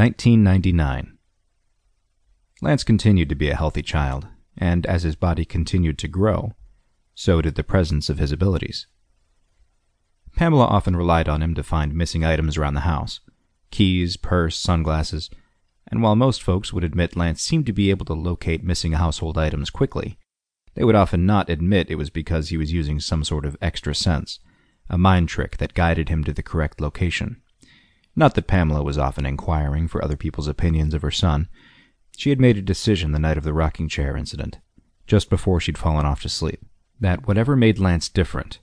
1999. Lance continued to be a healthy child, and as his body continued to grow, so did the presence of his abilities. Pamela often relied on him to find missing items around the house keys, purse, sunglasses, and while most folks would admit Lance seemed to be able to locate missing household items quickly, they would often not admit it was because he was using some sort of extra sense, a mind trick that guided him to the correct location. Not that Pamela was often inquiring for other people's opinions of her son. She had made a decision the night of the rocking chair incident, just before she'd fallen off to sleep, that whatever made Lance different,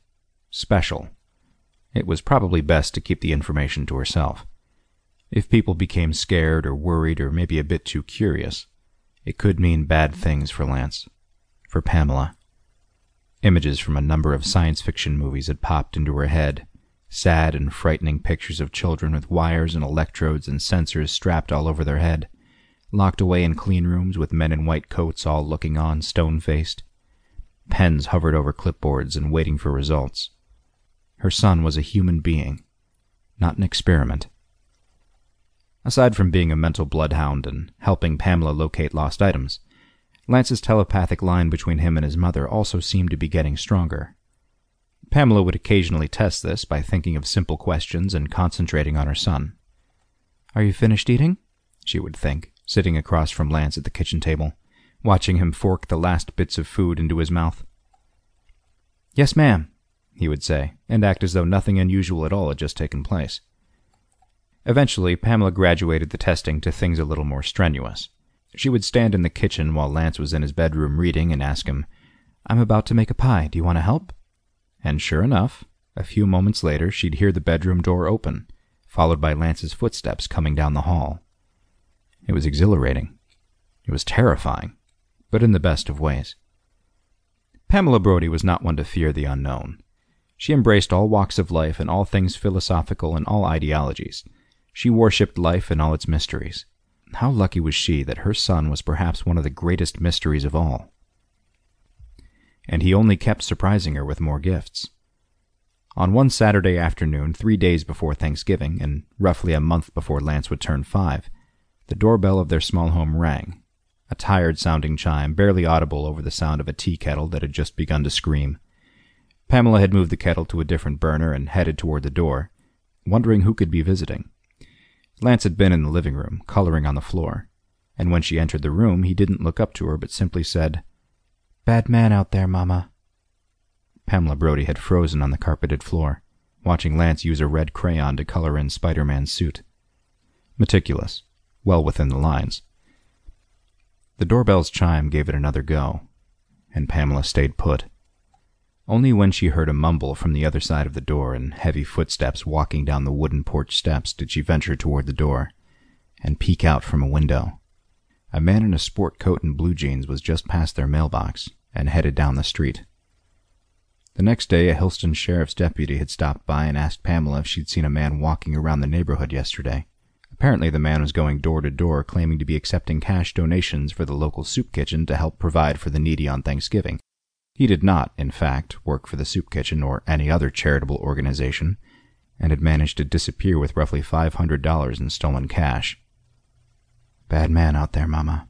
special, it was probably best to keep the information to herself. If people became scared or worried or maybe a bit too curious, it could mean bad things for Lance, for Pamela. Images from a number of science fiction movies had popped into her head sad and frightening pictures of children with wires and electrodes and sensors strapped all over their head, locked away in clean rooms with men in white coats all looking on stone faced. Pens hovered over clipboards and waiting for results. Her son was a human being, not an experiment. Aside from being a mental bloodhound and helping Pamela locate lost items, Lance's telepathic line between him and his mother also seemed to be getting stronger. Pamela would occasionally test this by thinking of simple questions and concentrating on her son. Are you finished eating? she would think, sitting across from Lance at the kitchen table, watching him fork the last bits of food into his mouth. Yes, ma'am, he would say, and act as though nothing unusual at all had just taken place. Eventually, Pamela graduated the testing to things a little more strenuous. She would stand in the kitchen while Lance was in his bedroom reading and ask him, I'm about to make a pie. Do you want to help? And sure enough, a few moments later she'd hear the bedroom door open, followed by Lance's footsteps coming down the hall. It was exhilarating. It was terrifying, but in the best of ways. Pamela Brody was not one to fear the unknown. She embraced all walks of life and all things philosophical and all ideologies. She worshipped life and all its mysteries. How lucky was she that her son was perhaps one of the greatest mysteries of all and he only kept surprising her with more gifts. On one Saturday afternoon, three days before Thanksgiving, and roughly a month before Lance would turn five, the doorbell of their small home rang, a tired sounding chime, barely audible over the sound of a tea kettle that had just begun to scream. Pamela had moved the kettle to a different burner and headed toward the door, wondering who could be visiting. Lance had been in the living room, coloring on the floor, and when she entered the room, he didn't look up to her but simply said, Bad man out there, Mama. Pamela Brody had frozen on the carpeted floor, watching Lance use a red crayon to color in Spider Man's suit. Meticulous, well within the lines. The doorbell's chime gave it another go, and Pamela stayed put. Only when she heard a mumble from the other side of the door and heavy footsteps walking down the wooden porch steps did she venture toward the door and peek out from a window. A man in a sport coat and blue jeans was just past their mailbox and headed down the street. The next day, a Hillston sheriff's deputy had stopped by and asked Pamela if she'd seen a man walking around the neighborhood yesterday. Apparently, the man was going door to door claiming to be accepting cash donations for the local soup kitchen to help provide for the needy on Thanksgiving. He did not, in fact, work for the soup kitchen or any other charitable organization, and had managed to disappear with roughly $500 in stolen cash. Bad man out there, Mama.